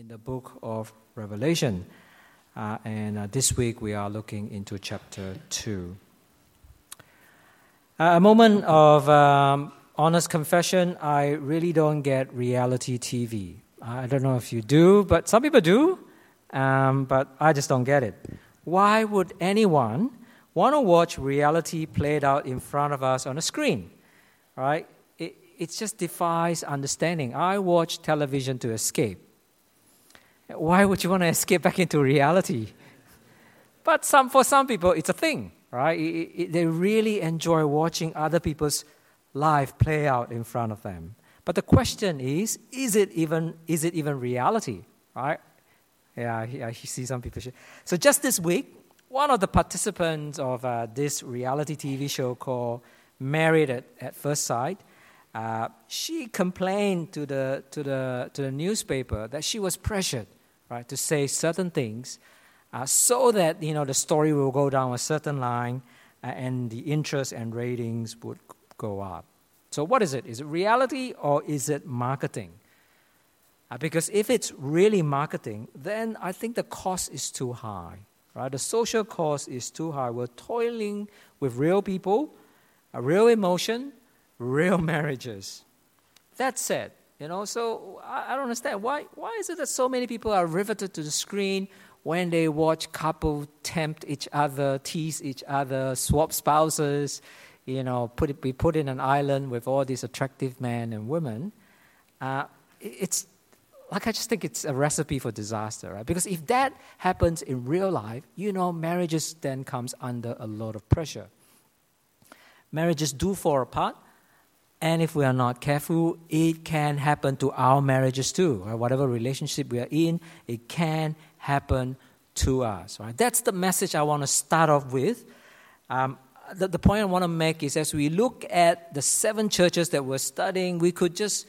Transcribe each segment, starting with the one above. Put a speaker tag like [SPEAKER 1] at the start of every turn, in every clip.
[SPEAKER 1] in the book of Revelation. Uh, and uh, this week we are looking into chapter 2. Uh, a moment of um, honest confession I really don't get reality TV. I don't know if you do, but some people do, um, but I just don't get it. Why would anyone want to watch reality played out in front of us on a screen? Right? It, it just defies understanding. I watch television to escape. Why would you want to escape back into reality? But some, for some people, it's a thing, right? It, it, they really enjoy watching other people's life play out in front of them. But the question is, is it even, is it even reality, right? Yeah, I see some people. So just this week, one of the participants of uh, this reality TV show called Married at, at First Sight, uh, she complained to the, to, the, to the newspaper that she was pressured right, to say certain things uh, so that you know the story will go down a certain line uh, and the interest and ratings would go up. So, what is it? Is it reality or is it marketing? Uh, because if it's really marketing, then I think the cost is too high. Right? The social cost is too high. We're toiling with real people, a real emotion, real marriages. That said, you know, so I, I don't understand why. Why is it that so many people are riveted to the screen when they watch couple tempt each other, tease each other, swap spouses, you know, put it, be put in an island with all these attractive men and women? Uh, it's like I just think it's a recipe for disaster, right? Because if that happens in real life, you know, marriages then comes under a lot of pressure. Marriages do fall apart and if we are not careful, it can happen to our marriages too. Right? Whatever relationship we are in, it can happen to us. Right? That's the message I want to start off with. Um, the, the point I want to make is as we look at the seven churches that we're studying, we could just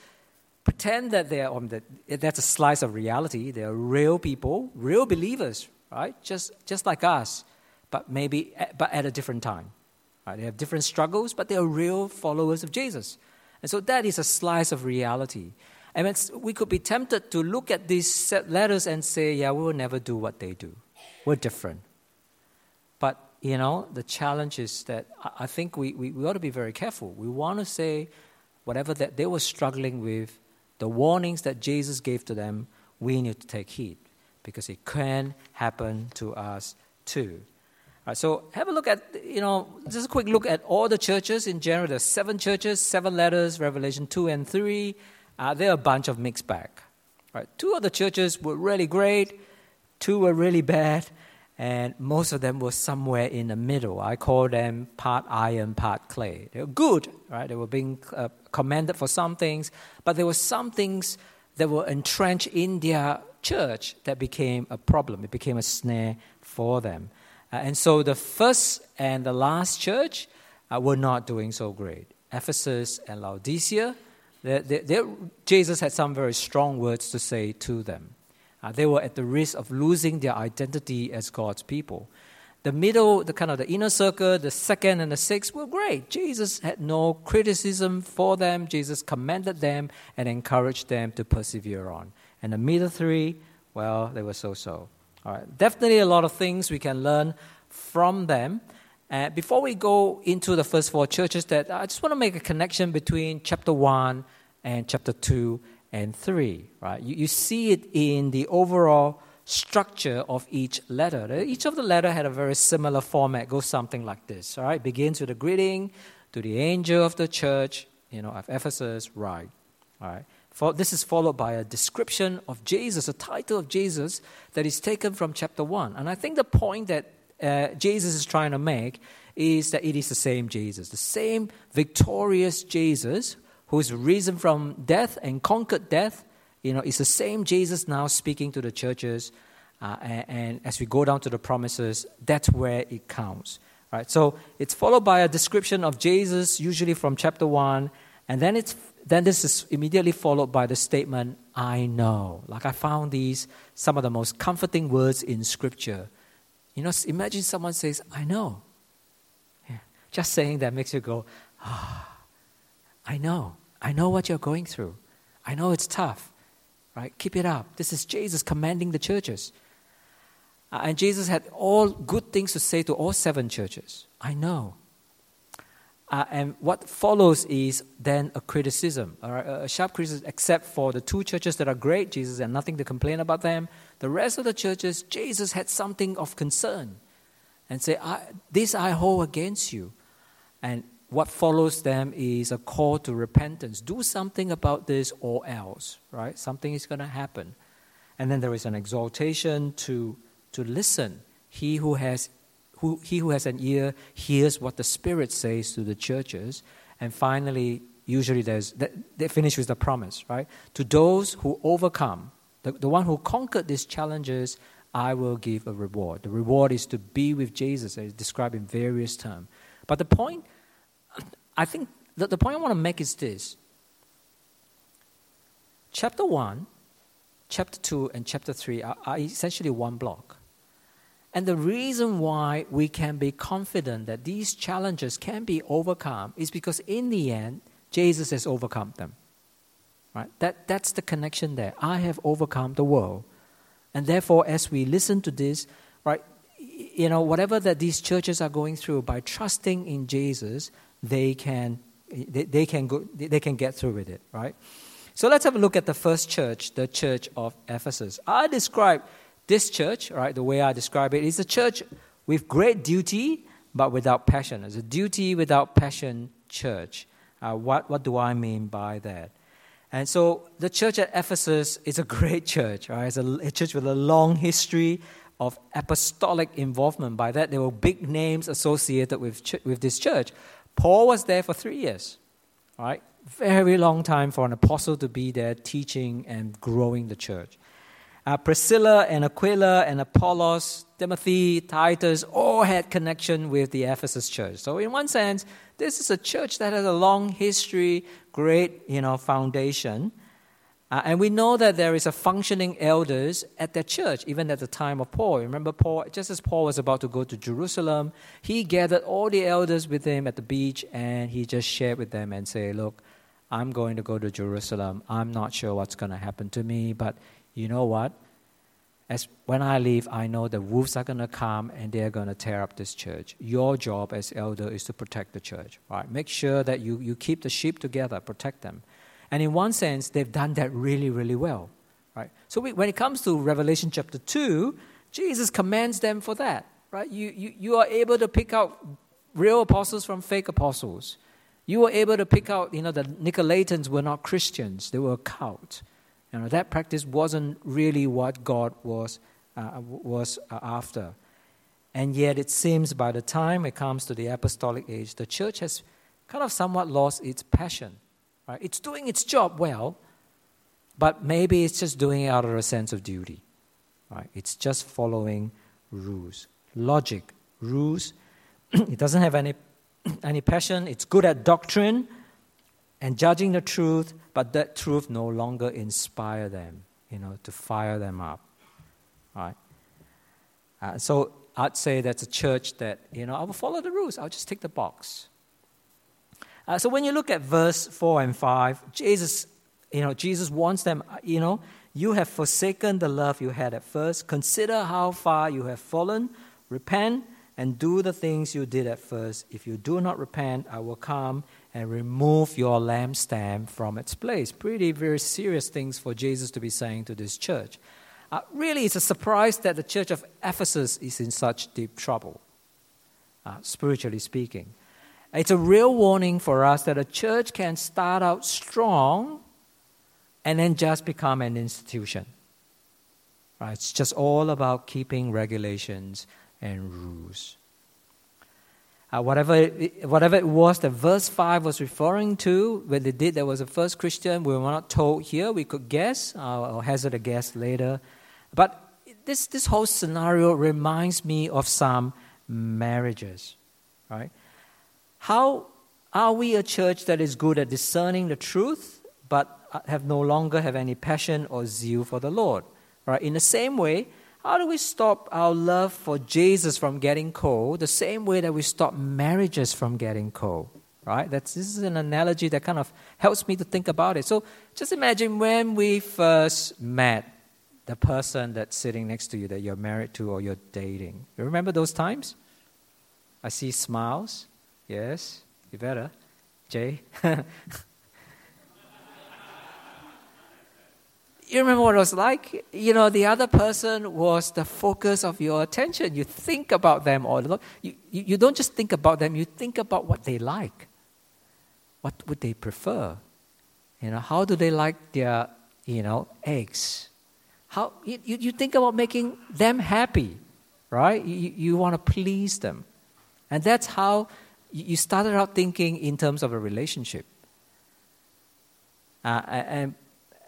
[SPEAKER 1] pretend that they're um, that, that's a slice of reality. They're real people, real believers, right? Just just like us, but maybe but at a different time. Right? They have different struggles, but they are real followers of Jesus. And so that is a slice of reality. And we could be tempted to look at these letters and say, yeah, we will never do what they do. We're different. But, you know, the challenge is that I think we, we, we ought to be very careful. We want to say whatever that they were struggling with, the warnings that Jesus gave to them, we need to take heed because it can happen to us too. Right, so have a look at, you know, just a quick look at all the churches in general. There's seven churches, seven letters, Revelation 2 and 3. Uh, they're a bunch of mixed bag. Right, two of the churches were really great, two were really bad, and most of them were somewhere in the middle. I call them part iron, part clay. They were good, right? They were being uh, commended for some things, but there were some things that were entrenched in their church that became a problem. It became a snare for them. Uh, and so the first and the last church uh, were not doing so great. Ephesus and Laodicea, they, they, Jesus had some very strong words to say to them. Uh, they were at the risk of losing their identity as God's people. The middle, the kind of the inner circle, the second and the sixth were great. Jesus had no criticism for them. Jesus commended them and encouraged them to persevere on. And the middle three, well, they were so so. All right, definitely a lot of things we can learn from them. Uh, before we go into the first four churches, that I just want to make a connection between chapter one and chapter two and three. Right, you, you see it in the overall structure of each letter. Each of the letter had a very similar format. Goes something like this. All right, begins with a greeting to the angel of the church, you know, of Ephesus. Right, all right. For, this is followed by a description of Jesus, a title of Jesus that is taken from chapter 1. And I think the point that uh, Jesus is trying to make is that it is the same Jesus, the same victorious Jesus who is risen from death and conquered death. You know, it's the same Jesus now speaking to the churches. Uh, and, and, as we go down to the promises, that's where it counts. Right? So it's followed by a description of Jesus, usually from chapter 1, and then it's then this is immediately followed by the statement, I know. Like I found these some of the most comforting words in Scripture. You know, imagine someone says, I know. Yeah. Just saying that makes you go, ah, I know. I know what you're going through. I know it's tough. right? Keep it up. This is Jesus commanding the churches. And Jesus had all good things to say to all seven churches. I know. Uh, and what follows is then a criticism, a sharp criticism, except for the two churches that are great. Jesus had nothing to complain about them. The rest of the churches, Jesus had something of concern and say, This I hold against you. And what follows them is a call to repentance. Do something about this or else, right? Something is going to happen. And then there is an exhortation to, to listen. He who has who, he who has an ear hears what the Spirit says to the churches. And finally, usually there's, they finish with the promise, right? To those who overcome, the, the one who conquered these challenges, I will give a reward. The reward is to be with Jesus, as described in various terms. But the point, I think, the, the point I want to make is this. Chapter 1, chapter 2, and chapter 3 are, are essentially one block. And the reason why we can be confident that these challenges can be overcome is because in the end, Jesus has overcome them. Right? That, that's the connection there. I have overcome the world. And therefore, as we listen to this, right, you know, whatever that these churches are going through, by trusting in Jesus, they can, they, they can, go, they can get through with it, right? So let's have a look at the first church, the church of Ephesus. I describe this church, right, the way I describe it, is a church with great duty but without passion. It's a duty without passion church. Uh, what, what do I mean by that? And so the church at Ephesus is a great church, right? It's a, a church with a long history of apostolic involvement. By that, there were big names associated with, ch- with this church. Paul was there for three years, right? Very long time for an apostle to be there teaching and growing the church. Uh, Priscilla and Aquila and Apollos, Timothy, Titus all had connection with the Ephesus church. So in one sense, this is a church that has a long history, great you know foundation. Uh, and we know that there is a functioning elders at that church, even at the time of Paul. Remember, Paul, just as Paul was about to go to Jerusalem, he gathered all the elders with him at the beach, and he just shared with them and say, "Look, I'm going to go to Jerusalem. I'm not sure what's going to happen to me, but you know what? As when I leave, I know the wolves are going to come and they're going to tear up this church. Your job as elder is to protect the church, right? Make sure that you, you keep the sheep together, protect them. And in one sense, they've done that really, really well, right? So we, when it comes to Revelation chapter 2, Jesus commands them for that, right? You, you, you are able to pick out real apostles from fake apostles. You were able to pick out, you know, the Nicolaitans were not Christians, they were a cult. You know, that practice wasn't really what God was, uh, was uh, after. And yet, it seems by the time it comes to the apostolic age, the church has kind of somewhat lost its passion. Right? It's doing its job well, but maybe it's just doing it out of a sense of duty. Right? It's just following rules, logic, rules. it doesn't have any, any passion. It's good at doctrine and judging the truth, but that truth no longer inspire them, you know, to fire them up. Right? Uh, so I'd say that's a church that, you know, I will follow the rules. I'll just tick the box. Uh, so when you look at verse 4 and 5, Jesus, you know, Jesus wants them, uh, you know, you have forsaken the love you had at first. Consider how far you have fallen. Repent and do the things you did at first. If you do not repent, I will come and remove your lampstand from its place. Pretty, very serious things for Jesus to be saying to this church. Uh, really, it's a surprise that the church of Ephesus is in such deep trouble, uh, spiritually speaking. It's a real warning for us that a church can start out strong and then just become an institution. Right? It's just all about keeping regulations and rules uh, whatever, it, whatever it was that verse 5 was referring to, when they did, there was a first Christian. We were not told here. We could guess. Uh, I'll hazard a guess later. But this, this whole scenario reminds me of some marriages, right? How are we a church that is good at discerning the truth, but have no longer have any passion or zeal for the Lord? Right? In the same way, how do we stop our love for Jesus from getting cold the same way that we stop marriages from getting cold? right? That's, this is an analogy that kind of helps me to think about it. So just imagine when we first met the person that's sitting next to you that you're married to or you're dating. You remember those times? I see smiles. Yes, you better. Jay? you remember what it was like? You know, the other person was the focus of your attention. You think about them all along. You, you, you don't just think about them, you think about what they like. What would they prefer? You know, how do they like their, you know, eggs? How, you, you think about making them happy, right? You, you want to please them. And that's how you started out thinking in terms of a relationship. Uh, and,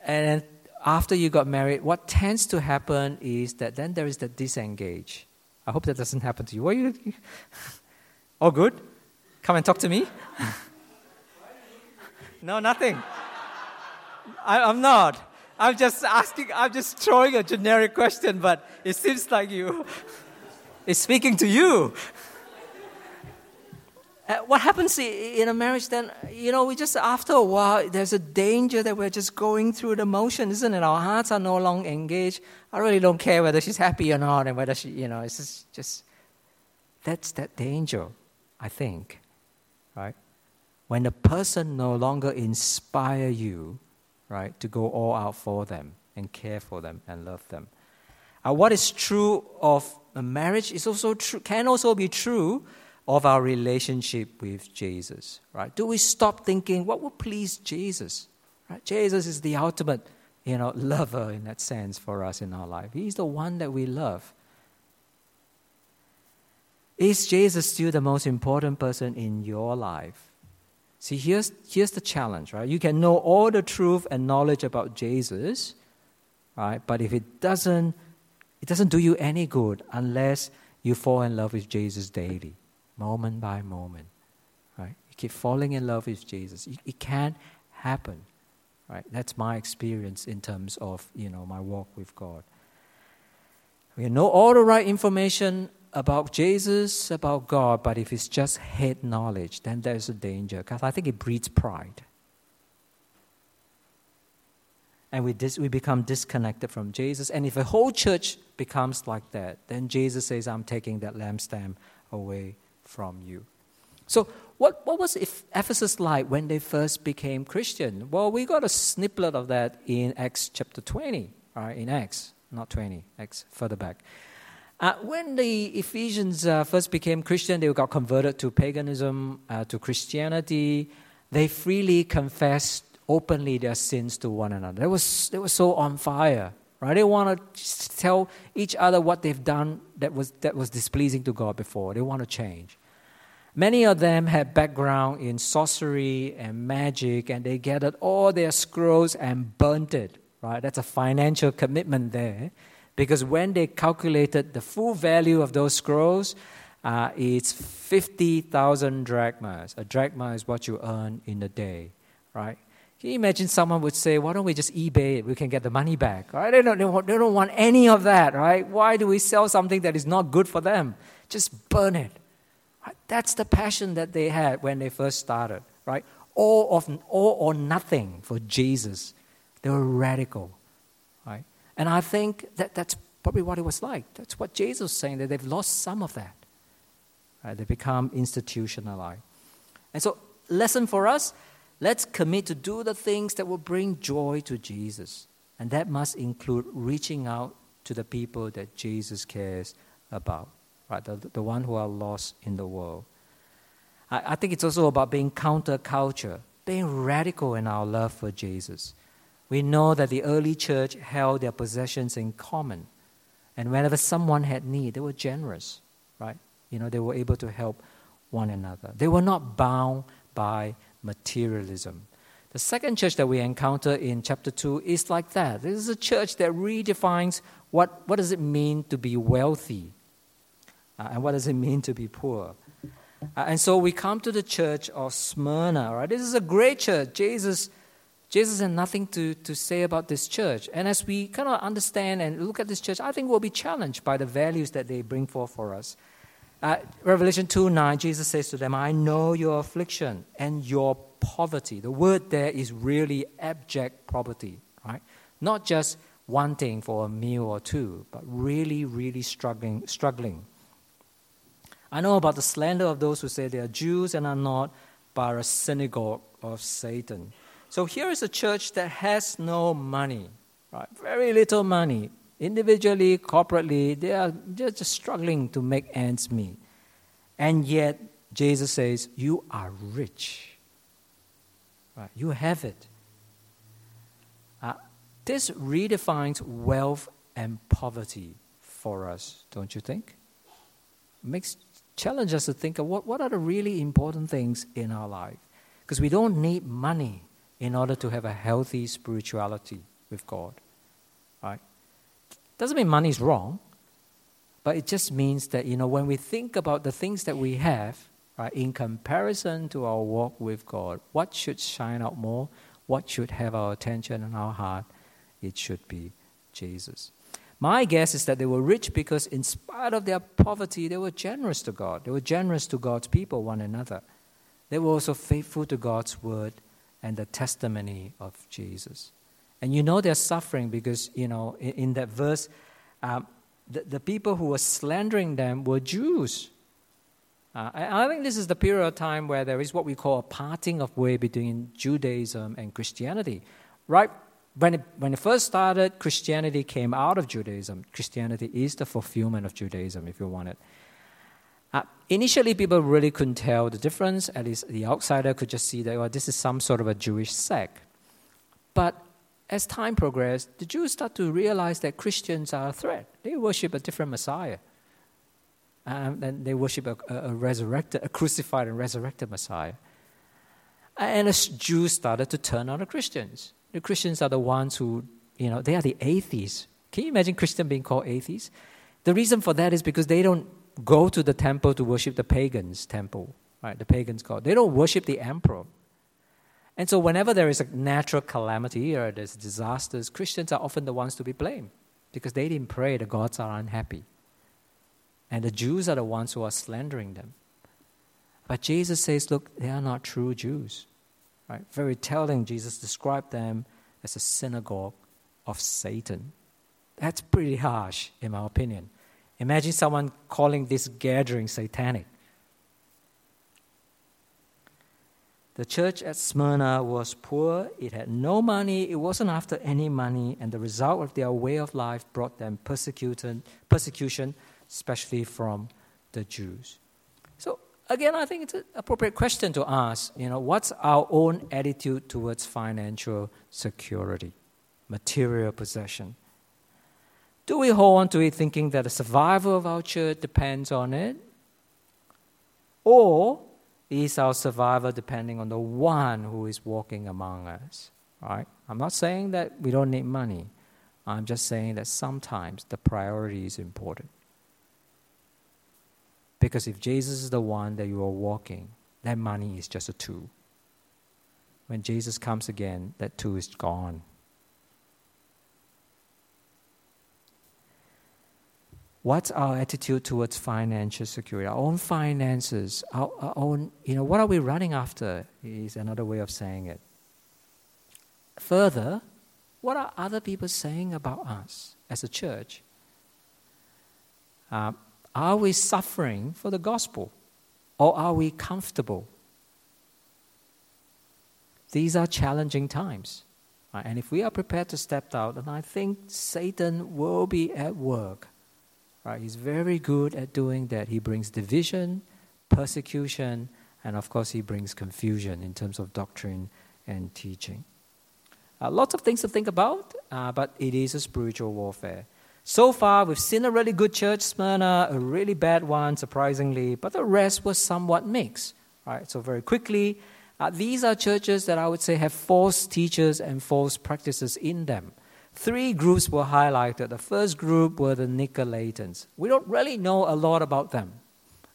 [SPEAKER 1] and after you got married, what tends to happen is that then there is the disengage. I hope that doesn't happen to you. What you? All good? Come and talk to me. no, nothing. I, I'm not. I'm just asking. I'm just throwing a generic question, but it seems like you. It's speaking to you. Uh, what happens in a marriage then? You know, we just, after a while, there's a danger that we're just going through the motion, isn't it? Our hearts are no longer engaged. I really don't care whether she's happy or not, and whether she, you know, it's just, just that's that danger, I think, right? When the person no longer inspire you, right, to go all out for them and care for them and love them. Uh, what is true of a marriage is also true, can also be true of our relationship with Jesus, right? Do we stop thinking what would please Jesus? Right? Jesus is the ultimate, you know, lover in that sense for us in our life. He's the one that we love. Is Jesus still the most important person in your life? See, here's, here's the challenge, right? You can know all the truth and knowledge about Jesus, right? But if it doesn't, it doesn't do you any good unless you fall in love with Jesus daily moment by moment. Right? You keep falling in love with Jesus. It can't happen. Right? That's my experience in terms of you know my walk with God. We know all the right information about Jesus, about God, but if it's just head knowledge, then there's a danger because I think it breeds pride. And we, dis- we become disconnected from Jesus. And if a whole church becomes like that, then Jesus says, I'm taking that lampstand away from you. So, what, what was Ephesus like when they first became Christian? Well, we got a snippet of that in Acts chapter 20, right? In Acts, not 20, Acts further back. Uh, when the Ephesians uh, first became Christian, they got converted to paganism, uh, to Christianity. They freely confessed openly their sins to one another. They, was, they were so on fire, right? They want to tell each other what they've done that was, that was displeasing to God before. They want to change. Many of them had background in sorcery and magic, and they gathered all their scrolls and burnt it. Right? That's a financial commitment there, because when they calculated the full value of those scrolls, uh, it's fifty thousand drachmas. A drachma is what you earn in a day, right? Can you imagine someone would say, "Why don't we just eBay it? We can get the money back." Right? They don't, they don't want any of that, right? Why do we sell something that is not good for them? Just burn it. Right? That's the passion that they had when they first started, right? All, of, all or nothing for Jesus. They were radical, right? And I think that that's probably what it was like. That's what Jesus was saying, that they've lost some of that. Right? They become institutionalized. And so, lesson for us, let's commit to do the things that will bring joy to Jesus. And that must include reaching out to the people that Jesus cares about right? The, the one who are lost in the world. I, I think it's also about being counterculture, being radical in our love for Jesus. We know that the early church held their possessions in common. And whenever someone had need, they were generous, right? You know, they were able to help one another. They were not bound by materialism. The second church that we encounter in chapter 2 is like that. This is a church that redefines what, what does it mean to be wealthy uh, and what does it mean to be poor? Uh, and so we come to the church of Smyrna, right? This is a great church. Jesus, Jesus had nothing to, to say about this church. And as we kind of understand and look at this church, I think we'll be challenged by the values that they bring forth for us. Uh, Revelation 2 9, Jesus says to them, I know your affliction and your poverty. The word there is really abject poverty, right? Not just wanting for a meal or two, but really, really struggling, struggling. I know about the slander of those who say they are Jews and are not, but a synagogue of Satan. So here is a church that has no money, right? Very little money. Individually, corporately, they are just struggling to make ends meet. And yet, Jesus says, You are rich. Right? You have it. Uh, this redefines wealth and poverty for us, don't you think? Makes challenge us to think of what, what are the really important things in our life. Because we don't need money in order to have a healthy spirituality with God. Right? Doesn't mean money is wrong, but it just means that, you know, when we think about the things that we have, right, in comparison to our walk with God, what should shine out more? What should have our attention and our heart? It should be Jesus. My guess is that they were rich because, in spite of their poverty, they were generous to God. They were generous to God's people, one another. They were also faithful to God's word and the testimony of Jesus. And you know they're suffering because, you know, in, in that verse, um, the, the people who were slandering them were Jews. Uh, I, I think this is the period of time where there is what we call a parting of way between Judaism and Christianity. Right when it, when it first started, Christianity came out of Judaism. Christianity is the fulfillment of Judaism, if you want it. Uh, initially, people really couldn't tell the difference. At least the outsider could just see that well, this is some sort of a Jewish sect. But as time progressed, the Jews start to realize that Christians are a threat. They worship a different Messiah. Um, and they worship a, a, resurrected, a crucified and resurrected Messiah. And the Jews started to turn on the Christians. The Christians are the ones who, you know, they are the atheists. Can you imagine Christian being called atheists? The reason for that is because they don't go to the temple to worship the pagans' temple, right? The pagans' god. They don't worship the emperor. And so, whenever there is a natural calamity or there's disasters, Christians are often the ones to be blamed because they didn't pray, the gods are unhappy. And the Jews are the ones who are slandering them. But Jesus says, look, they are not true Jews. Right? Very telling, Jesus described them as a synagogue of Satan. That's pretty harsh, in my opinion. Imagine someone calling this gathering satanic. The church at Smyrna was poor, it had no money, it wasn't after any money, and the result of their way of life brought them persecution, especially from the Jews. So, again, I think it's an appropriate question to ask you know, what's our own attitude towards financial security, material possession? Do we hold on to it thinking that the survival of our church depends on it? Or is our survival depending on the one who is walking among us? Right? I'm not saying that we don't need money. I'm just saying that sometimes the priority is important. Because if Jesus is the one that you are walking, that money is just a tool. When Jesus comes again, that tool is gone. What's our attitude towards financial security, our own finances, our, our, own, you know, what are we running after is another way of saying it. Further, what are other people saying about us as a church? Uh, are we suffering for the gospel or are we comfortable? These are challenging times. Right? And if we are prepared to step out, then I think Satan will be at work Right? He's very good at doing that. He brings division, persecution, and of course, he brings confusion in terms of doctrine and teaching. Uh, lots of things to think about, uh, but it is a spiritual warfare. So far, we've seen a really good church, Smyrna, a really bad one, surprisingly, but the rest was somewhat mixed. Right? So, very quickly, uh, these are churches that I would say have false teachers and false practices in them. Three groups were highlighted. The first group were the Nicolaitans. We don't really know a lot about them,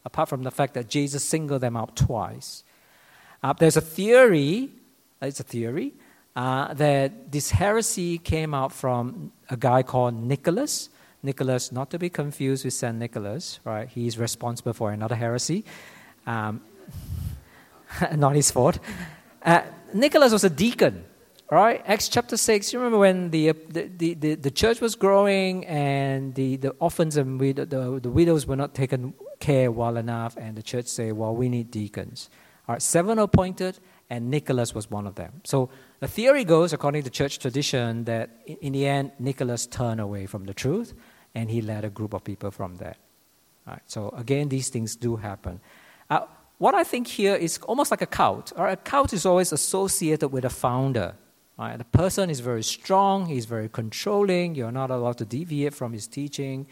[SPEAKER 1] apart from the fact that Jesus singled them out twice. Uh, there's a theory, it's a theory, uh, that this heresy came out from a guy called Nicholas. Nicholas, not to be confused with St. Nicholas, right? He's responsible for another heresy. Um, not his fault. Uh, Nicholas was a deacon, right? Acts chapter 6, you remember when the, the, the, the, church was growing and the, the orphans and widow, the, the widows were not taken care well enough, and the church said, well, we need deacons. All right, seven appointed, and Nicholas was one of them. So the theory goes, according to church tradition, that in the end, Nicholas turned away from the truth and he led a group of people from there. Right, so again, these things do happen. Uh, what I think here is almost like a cult. A cult is always associated with a founder. Right? The person is very strong, he's very controlling, you're not allowed to deviate from his teaching.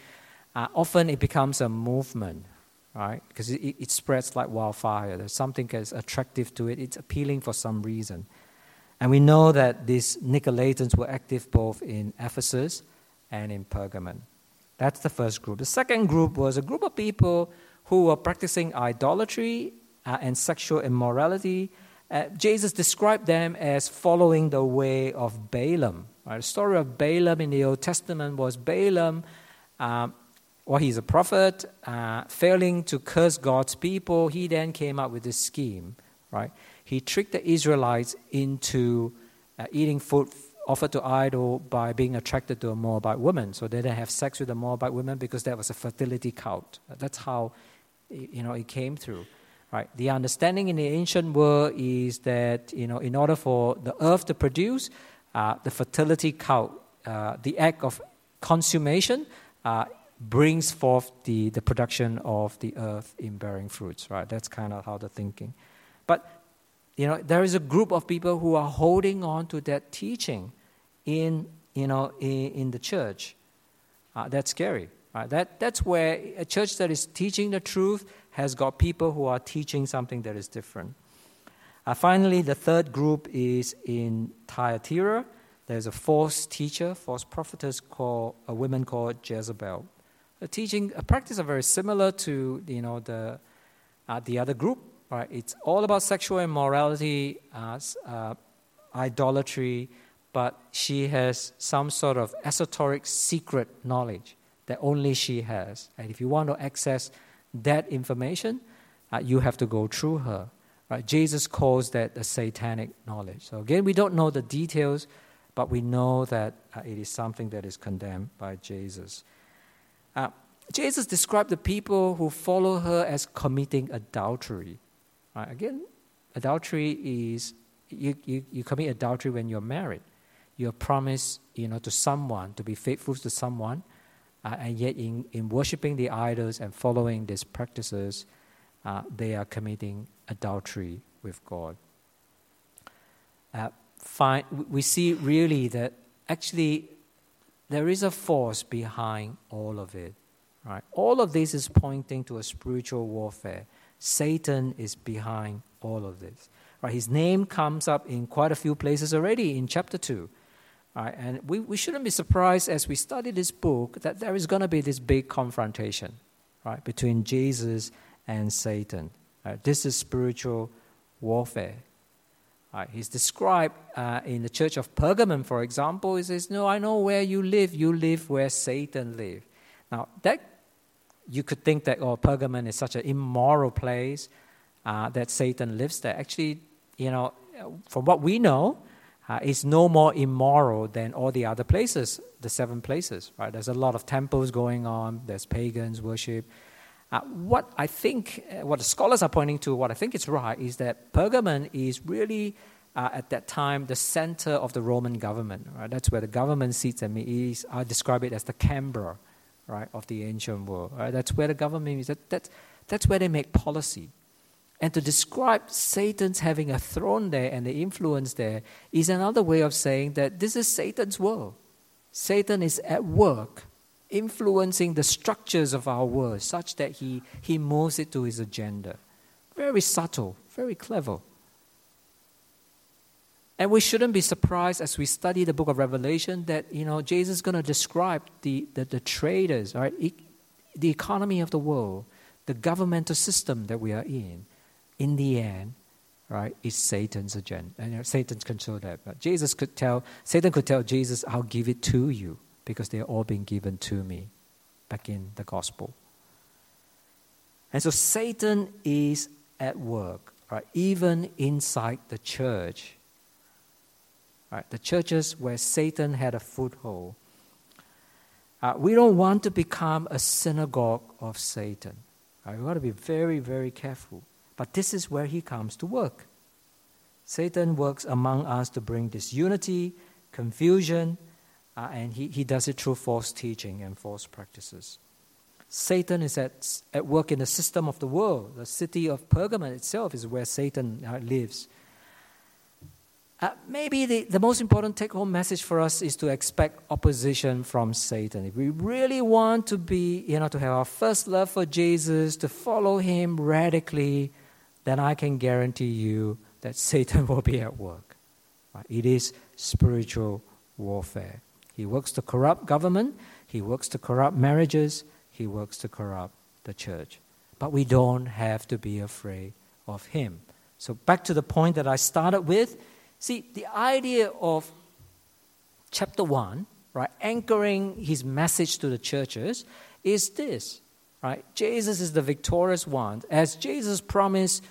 [SPEAKER 1] Uh, often it becomes a movement, right? Because it, it, spreads like wildfire. There's something that's attractive to it, it's appealing for some reason. And we know that these Nicolaitans were active both in Ephesus and in Pergamon. That's the first group. The second group was a group of people who were practicing idolatry uh, and sexual immorality. Uh, Jesus described them as following the way of Balaam. Right? The story of Balaam in the Old Testament was Balaam, um, well, he's a prophet, uh, failing to curse God's people. He then came up with this scheme, right? He tricked the Israelites into uh, eating food offered to idol by being attracted to a Moabite woman. So they didn't have sex with a Moabite woman because that was a fertility cult. That's how you know it came through. Right. The understanding in the ancient world is that you know in order for the earth to produce, uh, the fertility cult, uh, the act of consummation, uh, brings forth the, the production of the earth in bearing fruits. Right. That's kind of how the thinking. But you know, there is a group of people who are holding on to that teaching in, you know, in, in the church. Uh, that's scary. Right? That, that's where a church that is teaching the truth has got people who are teaching something that is different. Uh, finally, the third group is in Thyatira. There's a false teacher, false prophetess called a woman called Jezebel. A teaching, a practice are very similar to you know the uh, the other group. Right? It's all about sexual immorality, uh, uh, idolatry, but she has some sort of esoteric secret knowledge that only she has. And if you want to access that information, uh, you have to go through her. Right? Jesus calls that the satanic knowledge. So again, we don't know the details, but we know that uh, it is something that is condemned by Jesus. Uh, Jesus described the people who follow her as committing adultery. Right? Again, adultery is you, you, you commit adultery when you're married. You're promised you know, to someone, to be faithful to someone, uh, and yet in, in worshiping the idols and following these practices, uh, they are committing adultery with God. Uh, find, we see really that actually there is a force behind all of it. Right? All of this is pointing to a spiritual warfare. Satan is behind all of this. Right? His name comes up in quite a few places already in chapter 2. Right? And we, we shouldn't be surprised as we study this book that there is going to be this big confrontation right, between Jesus and Satan. Right? This is spiritual warfare. Right? He's described uh, in the church of Pergamon, for example. He says, No, I know where you live. You live where Satan lives. Now, that you could think that oh, Pergamon is such an immoral place uh, that Satan lives there. Actually, you know, from what we know, uh, it's no more immoral than all the other places, the seven places. Right? There's a lot of temples going on. There's pagans worship. Uh, what I think, uh, what the scholars are pointing to, what I think is right, is that Pergamon is really uh, at that time the center of the Roman government. Right? That's where the government sits and is. I describe it as the Canberra right, of the ancient world. Right? That's where the government is. That, that, that's where they make policy. And to describe Satan's having a throne there and the influence there is another way of saying that this is Satan's world. Satan is at work influencing the structures of our world such that he, he moves it to his agenda. Very subtle, very clever. And we shouldn't be surprised as we study the book of Revelation that, you know, Jesus is going to describe the, the, the traders, right? E- the economy of the world, the governmental system that we are in. In the end, right, is Satan's agenda. And you know, Satan's control that. But Jesus could tell, Satan could tell Jesus, I'll give it to you because they are all being given to me. back in the gospel. And so Satan is at work, right, even inside the church. Right, the churches where Satan had a foothold. Uh, we don't want to become a synagogue of Satan. Right? We want to be very, very careful. But this is where he comes to work. Satan works among us to bring disunity, confusion, uh, and he, he does it through false teaching and false practices. Satan is at, at work in the system of the world. The city of Pergamon itself is where Satan uh, lives. Uh, maybe the, the most important take home message for us is to expect opposition from Satan. If we really want to be, you know, to have our first love for Jesus, to follow him radically, then I can guarantee you that Satan will be at work. It is spiritual warfare. He works to corrupt government, he works to corrupt marriages, he works to corrupt the church. But we don't have to be afraid of him. So, back to the point that I started with See, the idea of chapter 1, right, anchoring his message to the churches is this, right? Jesus is the victorious one. As Jesus promised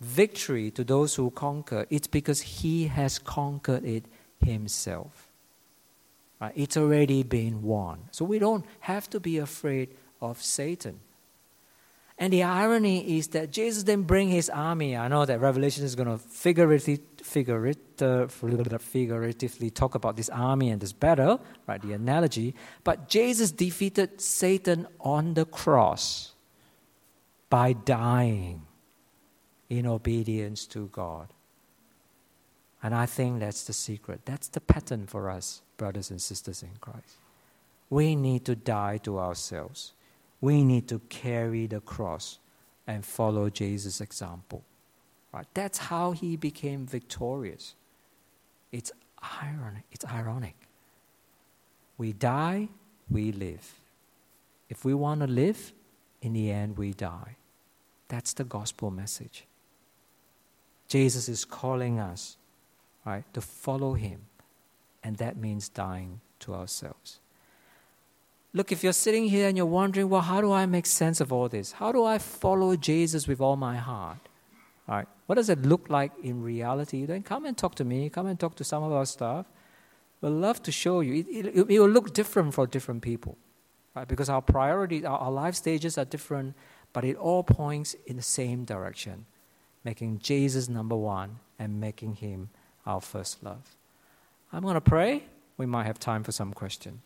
[SPEAKER 1] victory to those who conquer, it's because he has conquered it himself. Right? It's already been won. So we don't have to be afraid of Satan. And the irony is that Jesus didn't bring his army. I know that Revelation is going to figuratively, figuratively talk about this army and this battle, right? The analogy. But Jesus defeated Satan on the cross by dying in obedience to God. And I think that's the secret. That's the pattern for us, brothers and sisters in Christ. We need to die to ourselves we need to carry the cross and follow Jesus' example. Right? That's how he became victorious. It's ironic. It's ironic. We die, we live. If we want to live, in the end we die. That's the gospel message. Jesus is calling us, right, to follow him, and that means dying to ourselves. Look, if you're sitting here and you're wondering, well, how do I make sense of all this? How do I follow Jesus with all my heart? All right, what does it look like in reality? Then come and talk to me. Come and talk to some of our staff. We'd love to show you. It, it, it will look different for different people, right? Because our priorities, our, our life stages are different, but it all points in the same direction, making Jesus number one and making Him our first love. I'm going to pray. We might have time for some questions.